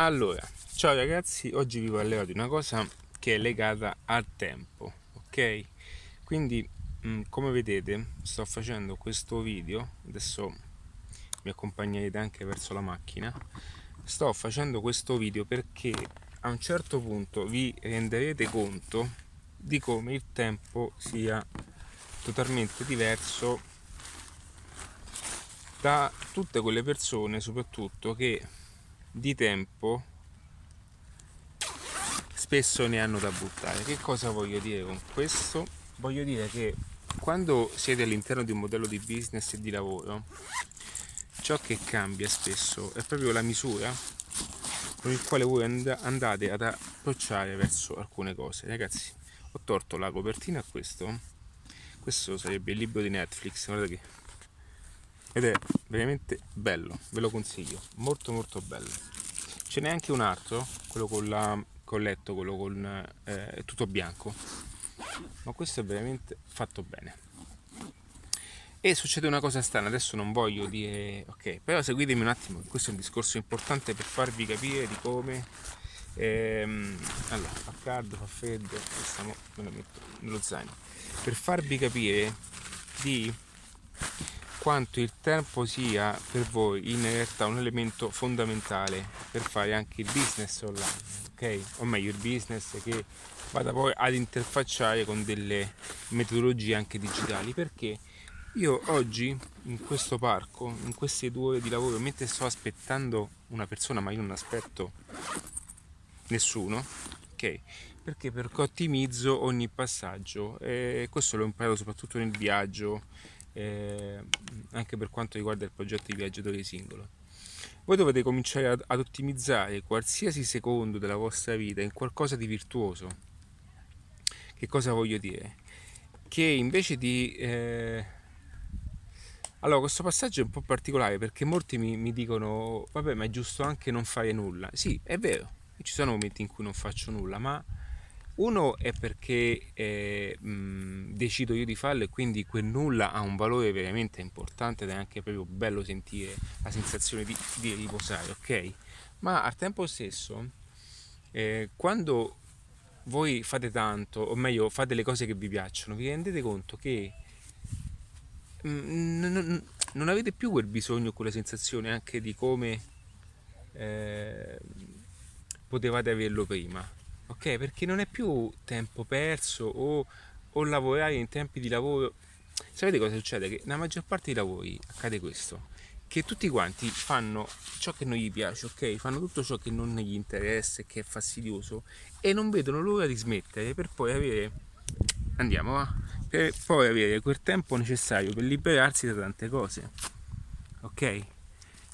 Allora, ciao ragazzi, oggi vi parlerò di una cosa che è legata al tempo, ok? Quindi, mm, come vedete, sto facendo questo video, adesso mi accompagnerete anche verso la macchina. Sto facendo questo video perché a un certo punto vi renderete conto di come il tempo sia totalmente diverso da tutte quelle persone, soprattutto che di tempo spesso ne hanno da buttare. Che cosa voglio dire con questo? Voglio dire che quando siete all'interno di un modello di business e di lavoro, ciò che cambia spesso è proprio la misura con il quale voi and- andate ad approcciare verso alcune cose. Ragazzi, ho torto la copertina a questo. Questo sarebbe il libro di Netflix, guardate che ed è veramente bello, ve lo consiglio, molto molto bello. Ce n'è anche un altro, quello con, la, con letto, quello con eh, tutto bianco, ma questo è veramente fatto bene. E succede una cosa strana, adesso non voglio dire ok, però seguitemi un attimo, questo è un discorso importante per farvi capire di come ehm, allora fa caldo, fa freddo, stiamo, me lo metto nello zaino, per farvi capire di quanto il tempo sia per voi in realtà un elemento fondamentale per fare anche il business online, ok? O meglio il business che vada poi ad interfacciare con delle metodologie anche digitali, perché io oggi in questo parco, in queste due ore di lavoro, mentre sto aspettando una persona, ma io non aspetto nessuno, ok? Perché? Perché ottimizzo ogni passaggio e questo l'ho imparato soprattutto nel viaggio eh, anche per quanto riguarda il progetto di viaggiatore singolo. Voi dovete cominciare ad, ad ottimizzare qualsiasi secondo della vostra vita in qualcosa di virtuoso. Che cosa voglio dire? Che invece di... Eh... Allora, questo passaggio è un po' particolare perché molti mi, mi dicono, vabbè, ma è giusto anche non fare nulla. Sì, è vero, ci sono momenti in cui non faccio nulla, ma uno è perché eh, mh, decido io di farlo e quindi quel nulla ha un valore veramente importante ed è anche proprio bello sentire la sensazione di, di riposare, ok? Ma al tempo stesso, eh, quando voi fate tanto, o meglio fate le cose che vi piacciono, vi rendete conto che mh, non, non avete più quel bisogno, quella sensazione anche di come eh, potevate averlo prima ok? Perché non è più tempo perso o, o lavorare in tempi di lavoro. Sapete cosa succede? Che nella maggior parte dei lavori accade questo, che tutti quanti fanno ciò che non gli piace, ok? Fanno tutto ciò che non gli interessa e che è fastidioso e non vedono l'ora di smettere per poi avere, andiamo va, per poi avere quel tempo necessario per liberarsi da tante cose, ok?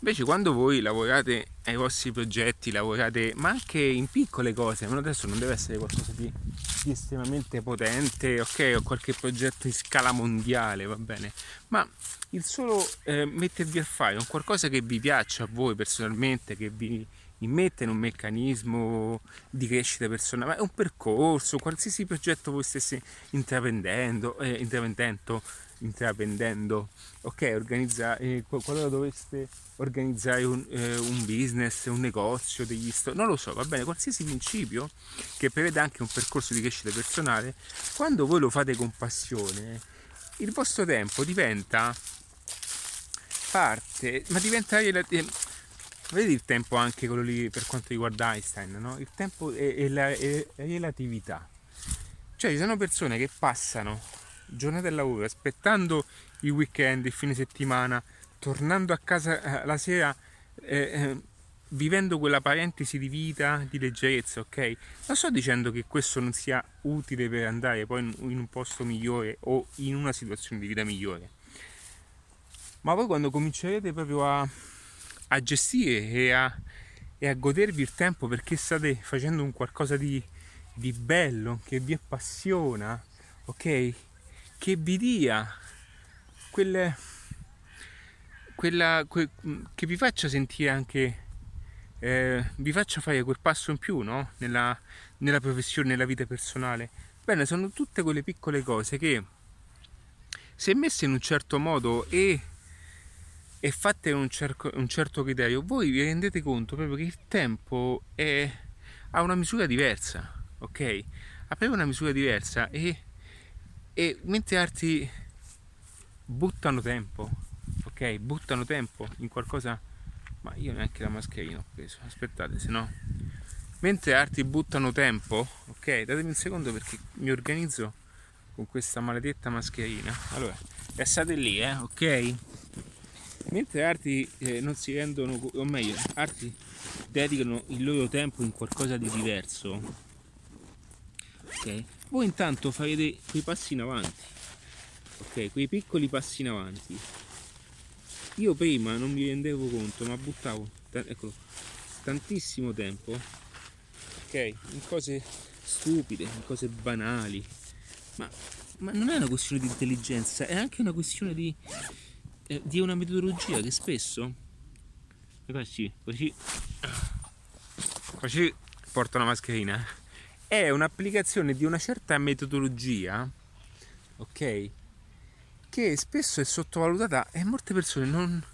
Invece quando voi lavorate ai vostri progetti, lavorate ma anche in piccole cose, ma adesso non deve essere qualcosa di, di estremamente potente, ok, o qualche progetto in scala mondiale, va bene, ma il solo eh, mettervi a fare un qualcosa che vi piaccia a voi personalmente, che vi immette in un meccanismo di crescita personale, è un percorso, qualsiasi progetto voi stesse intraprendendo, eh, intraprendendo intraprendendo, ok, organizza, eh, qualora doveste organizzare un, eh, un, business, un negozio, degli store, non lo so, va bene, qualsiasi principio che prevede anche un percorso di crescita personale, quando voi lo fate con passione, il vostro tempo diventa parte, ma diventa eh, vedi il tempo anche quello lì per quanto riguarda Einstein, no? Il tempo è la è relatività. Cioè ci sono persone che passano giornata di lavoro, aspettando il weekend, il fine settimana, tornando a casa eh, la sera, eh, eh, vivendo quella parentesi di vita, di leggerezza, ok? Non sto dicendo che questo non sia utile per andare poi in, in un posto migliore o in una situazione di vita migliore. Ma voi quando comincerete proprio a, a gestire e a, e a, godervi il tempo perché state facendo un qualcosa di, di bello, che vi appassiona, ok? che vi dia quelle, quella, que, che vi faccia sentire anche eh, vi faccia fare quel passo in più no? nella, nella professione, nella vita personale. Bene, sono tutte quelle piccole cose che se messe in un certo modo e, e fate un, cerco, un, certo criterio, voi vi rendete conto proprio che il tempo è, ha una misura diversa, ok? Ha proprio una misura diversa e, e mentre altri buttano tempo, ok? Buttano tempo in qualcosa, ma io neanche la mascherina ho preso, aspettate, se no... Mentre altri buttano tempo, ok? Datemi un secondo perché mi organizzo con questa maledetta mascherina. Allora, state lì, eh, ok? Mentre altri eh, non si rendono, o meglio, altri dedicano il loro tempo in qualcosa di diverso, ok? Voi intanto farete quei passi in avanti, ok? Quei piccoli passi in avanti. Io prima non mi rendevo conto, ma buttavo, eccolo, tantissimo tempo, ok? In cose stupide, in cose banali, ma, ma non è una questione di intelligenza, è anche una questione di, eh, di una metodologia che spesso così, così, così porta una mascherina. È un'applicazione di una certa metodologia, ok? Che spesso è sottovalutata e molte persone non.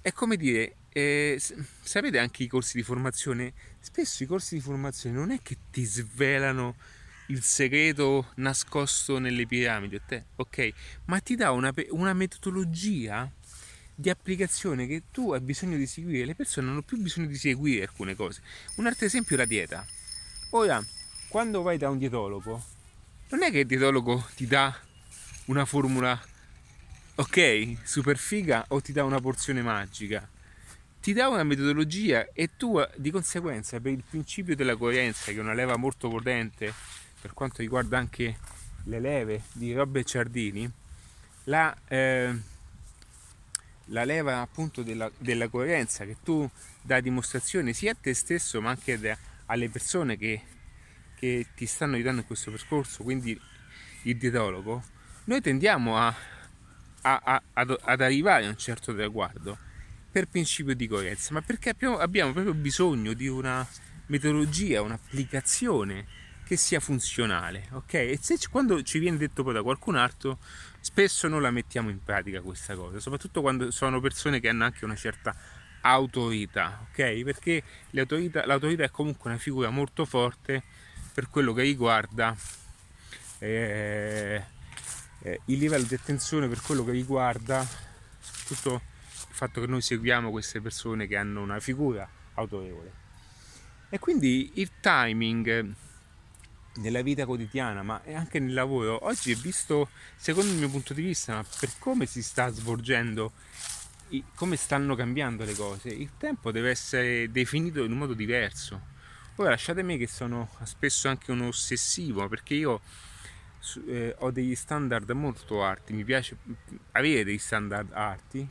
È come dire, eh, sapete anche i corsi di formazione? Spesso i corsi di formazione non è che ti svelano il segreto nascosto nelle piramidi, ok? Ma ti dà una, una metodologia di applicazione che tu hai bisogno di seguire, le persone hanno più bisogno di seguire alcune cose. Un altro esempio è la dieta. Ora, quando vai da un dietologo, non è che il dietologo ti dà una formula, ok, super figa o ti dà una porzione magica. Ti dà una metodologia e tu di conseguenza per il principio della coerenza, che è una leva molto potente per quanto riguarda anche le leve di Robert Ciardini, la, eh, la leva appunto della, della, coerenza che tu dai dimostrazione sia a te stesso ma anche da, alle persone che, che ti stanno aiutando in questo percorso, quindi il dietologo, noi tendiamo a, a, a, ad, ad, arrivare a un certo traguardo per principio di coerenza, ma perché abbiamo, abbiamo proprio bisogno di una metodologia, un'applicazione che sia funzionale, ok? E se quando ci viene detto poi da qualcun altro, spesso non la mettiamo in pratica questa cosa, soprattutto quando sono persone che hanno anche una certa autorità, ok? Perché l'autorità, l'autorità è comunque una figura molto forte per quello che riguarda eh, eh, il livello di attenzione, per quello che riguarda soprattutto il fatto che noi seguiamo queste persone che hanno una figura autorevole. E quindi il timing nella vita quotidiana, ma anche nel lavoro, oggi è visto, secondo il mio punto di vista, per come si sta svolgendo, come stanno cambiando le cose, il tempo deve essere definito in un modo diverso. Ora lasciatemi che sono spesso anche un ossessivo, perché io eh, ho degli standard molto alti, mi piace avere degli standard alti,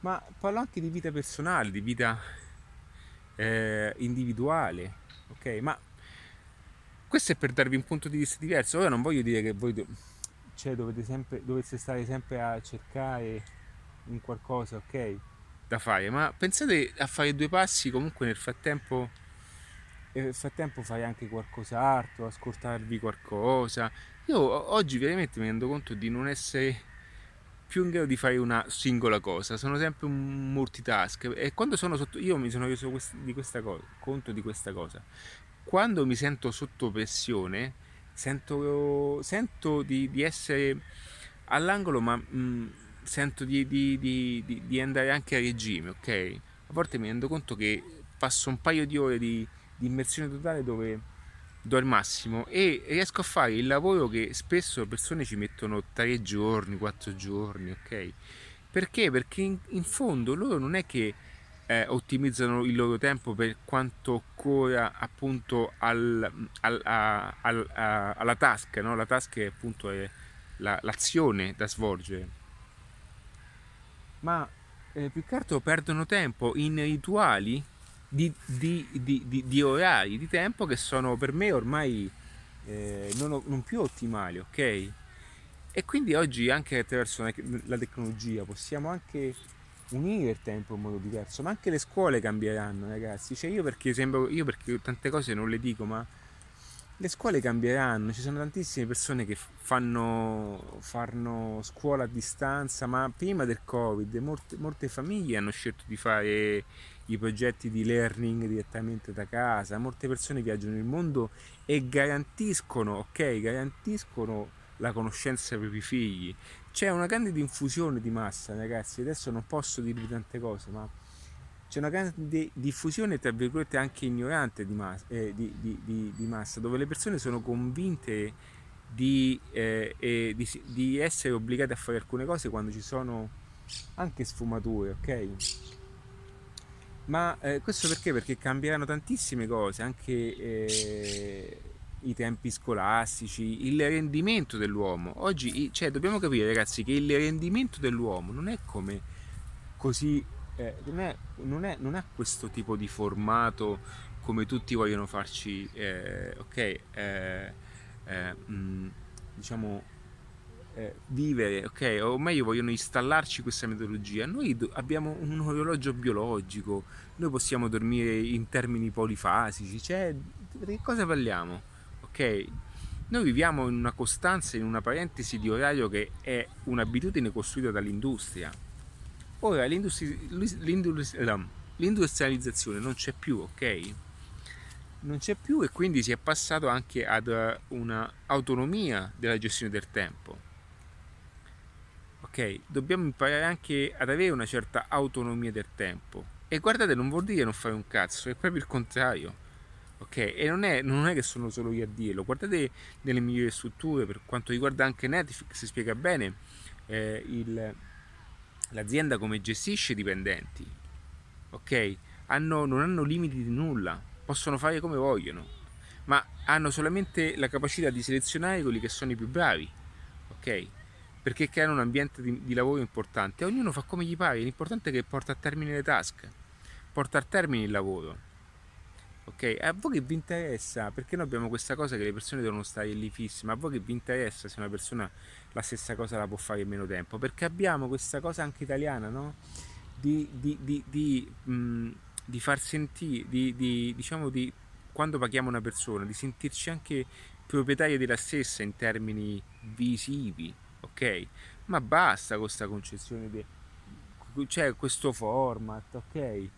ma parlo anche di vita personale, di vita eh, individuale, ok? Ma questo è per darvi un punto di vista diverso. Ora non voglio dire che voi do- cioè, dovete, sempre, dovete stare sempre a cercare un qualcosa, ok? Da fare, ma pensate a fare due passi comunque nel frattempo. Nel frattempo fare anche qualcos'altro, ascoltarvi qualcosa. Io oggi veramente mi rendo conto di non essere più in grado di fare una singola cosa, sono sempre un multitask e quando sono sotto io mi sono reso di questa cosa, conto di questa cosa quando mi sento sotto pressione, sento, sento di, di, essere all'angolo, ma mh, mm, sento di, di, di, andare anche a regime, ok? A volte mi rendo conto che passo un paio di ore di, immersione totale dove do il massimo e riesco a fare il lavoro che spesso le persone ci mettono tre giorni, quattro giorni, ok? Perché? Perché in, in fondo loro non è che eh, ottimizzano il loro tempo per quanto occorra appunto al, al, a, al, a, alla task, no? la task è appunto è la, l'azione da svolgere, ma eh, più che altro perdono tempo in rituali di, di, di, di, orari di tempo che sono per me ormai eh, non, non più ottimali, ok? E quindi oggi anche attraverso la tecnologia possiamo anche unire il tempo in modo diverso, ma anche le scuole cambieranno, ragazzi. Cioè io perché sembro, io perché tante cose non le dico, ma le scuole cambieranno, ci sono tantissime persone che fanno, fanno scuola a distanza, ma prima del Covid molte, molte, famiglie hanno scelto di fare i progetti di learning direttamente da casa, molte persone viaggiano nel mondo e garantiscono, ok, garantiscono la conoscenza ai propri figli. C'è una grande diffusione di massa, ragazzi, adesso non posso dirvi tante cose, ma c'è una grande diffusione, tra virgolette, anche ignorante di massa, eh, di, di, di massa, dove le persone sono convinte di, eh, eh, di, essere obbligate a fare alcune cose quando ci sono anche sfumature, ok? Ma eh, questo perché? Perché cambieranno tantissime cose, anche eh, i tempi scolastici, il rendimento dell'uomo. Oggi, cioè, dobbiamo capire, ragazzi, che il rendimento dell'uomo non è come così eh, non, è, non, è, non, ha questo tipo di formato come tutti vogliono farci, eh, ok, eh, eh mh, mm, diciamo, eh, vivere, ok, o meglio vogliono installarci questa metodologia. Noi do- abbiamo un orologio biologico, noi possiamo dormire in termini polifasici, cioè, di che cosa parliamo? Ok? Noi viviamo in una costanza, in una parentesi di orario che è un'abitudine costruita dall'industria Ora l'industrializzazione non c'è più, ok? Non c'è più e quindi si è passato anche ad eh, un'autonomia della gestione del tempo. Ok? Dobbiamo imparare anche ad avere una certa autonomia del tempo. E guardate, non vuol dire non fare un cazzo, è proprio il contrario. Ok? E non è, non è che sono solo io a dirlo. Guardate nelle migliori strutture, per quanto riguarda anche Netflix, si spiega bene eh, il l'azienda come gestisce i dipendenti, ok? Hanno, non hanno limiti di nulla, possono fare come vogliono, ma hanno solamente la capacità di selezionare quelli che sono i più bravi, ok? Perché creano un ambiente di, di lavoro importante, ognuno fa come gli pare, l'importante è che porta a termine le task, porta a termine il lavoro. Ok, a voi che vi interessa? Perché noi abbiamo questa cosa che le persone devono stare lì fisse, ma a voi che vi interessa se una persona la stessa cosa la può fare in meno tempo? Perché abbiamo questa cosa anche italiana, no? Di, di, di, di, mh, di far sentire, di, di, diciamo di quando paghiamo una persona, di sentirci anche proprietari della stessa in termini visivi, ok? Ma basta con questa concezione di... cioè questo format, ok?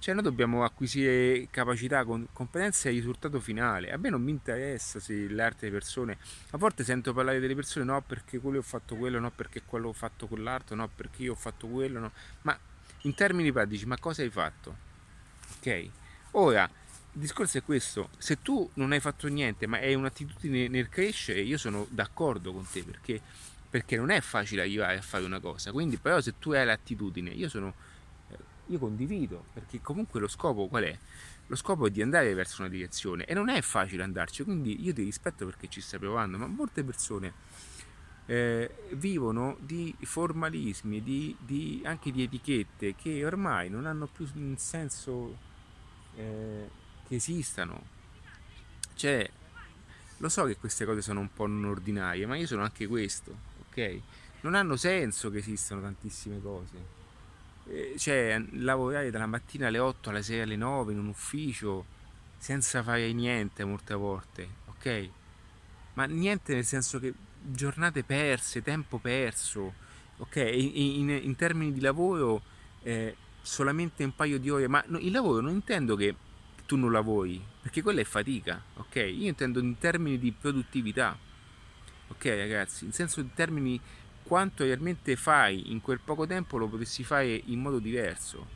Cioè noi dobbiamo acquisire capacità, competenze e risultato finale. A me non mi interessa se l'arte delle persone. A volte sento parlare delle persone no perché quello ho fatto quello, no perché quello ho fatto quell'altro, no perché io ho fatto quello, no. Ma in termini pratici, ma cosa hai fatto? Ok? Ora, il discorso è questo, se tu non hai fatto niente ma hai un'attitudine nel crescere, io sono d'accordo con te perché, perché non è facile arrivare a fare una cosa, quindi però se tu hai l'attitudine, io sono io condivido, perché comunque lo scopo qual è? Lo scopo è di andare verso una direzione e non è facile andarci, quindi io ti rispetto perché ci stai provando, ma molte persone eh, vivono di formalismi, di, di, anche di etichette che ormai non hanno più un senso eh, che esistano. Cioè, lo so che queste cose sono un po' non ordinarie, ma io sono anche questo, ok? Non hanno senso che esistano tantissime cose cioè lavorare dalla mattina alle 8 alle 6 alle 9 in un ufficio senza fare niente molte volte, ok? Ma niente nel senso che giornate perse, tempo perso, ok? In, in, in termini di lavoro eh, solamente un paio di ore, ma no, il lavoro non intendo che tu non lavori, perché quella è fatica, ok? Io intendo in termini di produttività, ok ragazzi, in senso di termini quanto realmente fai in quel poco tempo lo potessi fare in modo diverso.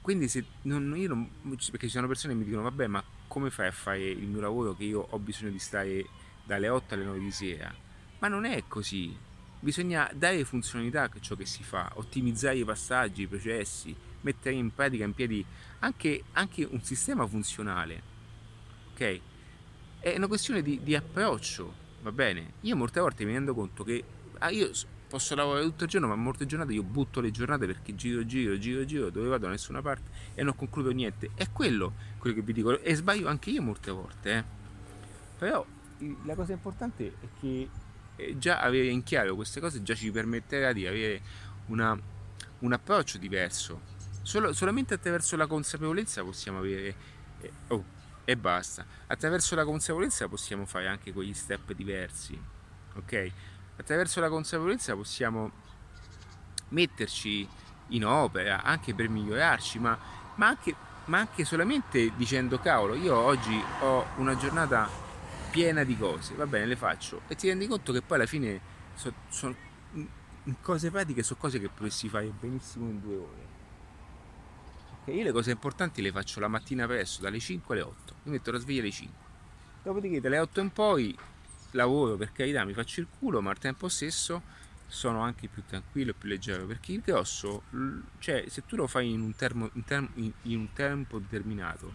Quindi se non, io non, perché ci sono persone che mi dicono vabbè ma come fai a fare il mio lavoro che io ho bisogno di stare dalle 8 alle 9 di sera? Ma non è così. Bisogna dare funzionalità a ciò che si fa, ottimizzare i passaggi, i processi, mettere in pratica in piedi anche, anche un sistema funzionale. Ok? È una questione di, di approccio va bene? Io molte volte mi rendo conto che ah, io posso lavorare tutto il giorno, ma molte giornate io butto le giornate perché giro, giro, giro, giro, dove vado da nessuna parte e non concludo niente. È quello quello che vi dico e sbaglio anche io molte volte, eh. Però la cosa importante è che eh, già avere in chiaro queste cose già ci permetterà di avere una, un approccio diverso. Solo, solamente attraverso la consapevolezza possiamo avere... Eh, oh, e basta. Attraverso la consapevolezza possiamo fare anche quegli step diversi, ok? Attraverso la consapevolezza possiamo metterci in opera anche per migliorarci, ma, ma, anche, ma anche solamente dicendo cavolo, io oggi ho una giornata piena di cose, va bene, le faccio e ti rendi conto che poi alla fine sono so, cose pratiche, sono cose che potresti fare benissimo in due ore. Okay, io le cose importanti le faccio la mattina presto, dalle 5 alle 8, mi metto la sveglia alle 5. Dopodiché dalle 8 in poi lavoro per carità, mi faccio il culo, ma al tempo stesso sono anche più tranquillo e più leggero perché il grosso, cioè se tu lo fai in un, termo, in, term, in un tempo determinato,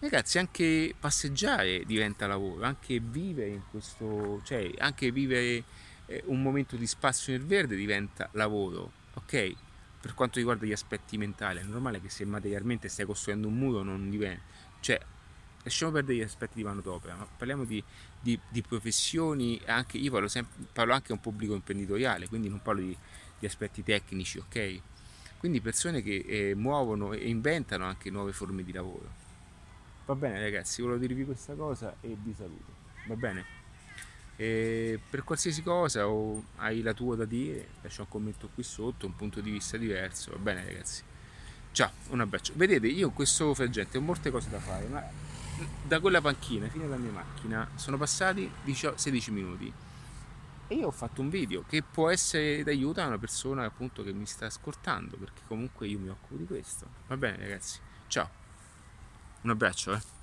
ragazzi anche passeggiare diventa lavoro, anche vivere in questo, cioè anche vivere eh, un momento di spazio nel verde diventa lavoro, ok? Per quanto riguarda gli aspetti mentali, è normale che se materialmente stai costruendo un muro non diventa, cioè lasciamo perdere gli aspetti di manodopera, ma parliamo di, di, di professioni, anche, io parlo, sempre, parlo, anche a un pubblico imprenditoriale, quindi non parlo di, di aspetti tecnici, ok? Quindi persone che eh, muovono e inventano anche nuove forme di lavoro. Va bene ragazzi, volevo dirvi questa cosa e vi saluto. Va bene? E per qualsiasi cosa o hai la tua da dire, lascia un commento qui sotto, un punto di vista diverso. Va bene ragazzi? Ciao, un abbraccio. Vedete, io in questo frangente ho molte cose da fare, ma da quella panchina fino alla mia macchina sono passati 16 minuti e io ho fatto un video che può essere d'aiuto a una persona appunto che mi sta ascoltando perché comunque io mi occupo di questo va bene ragazzi ciao un abbraccio eh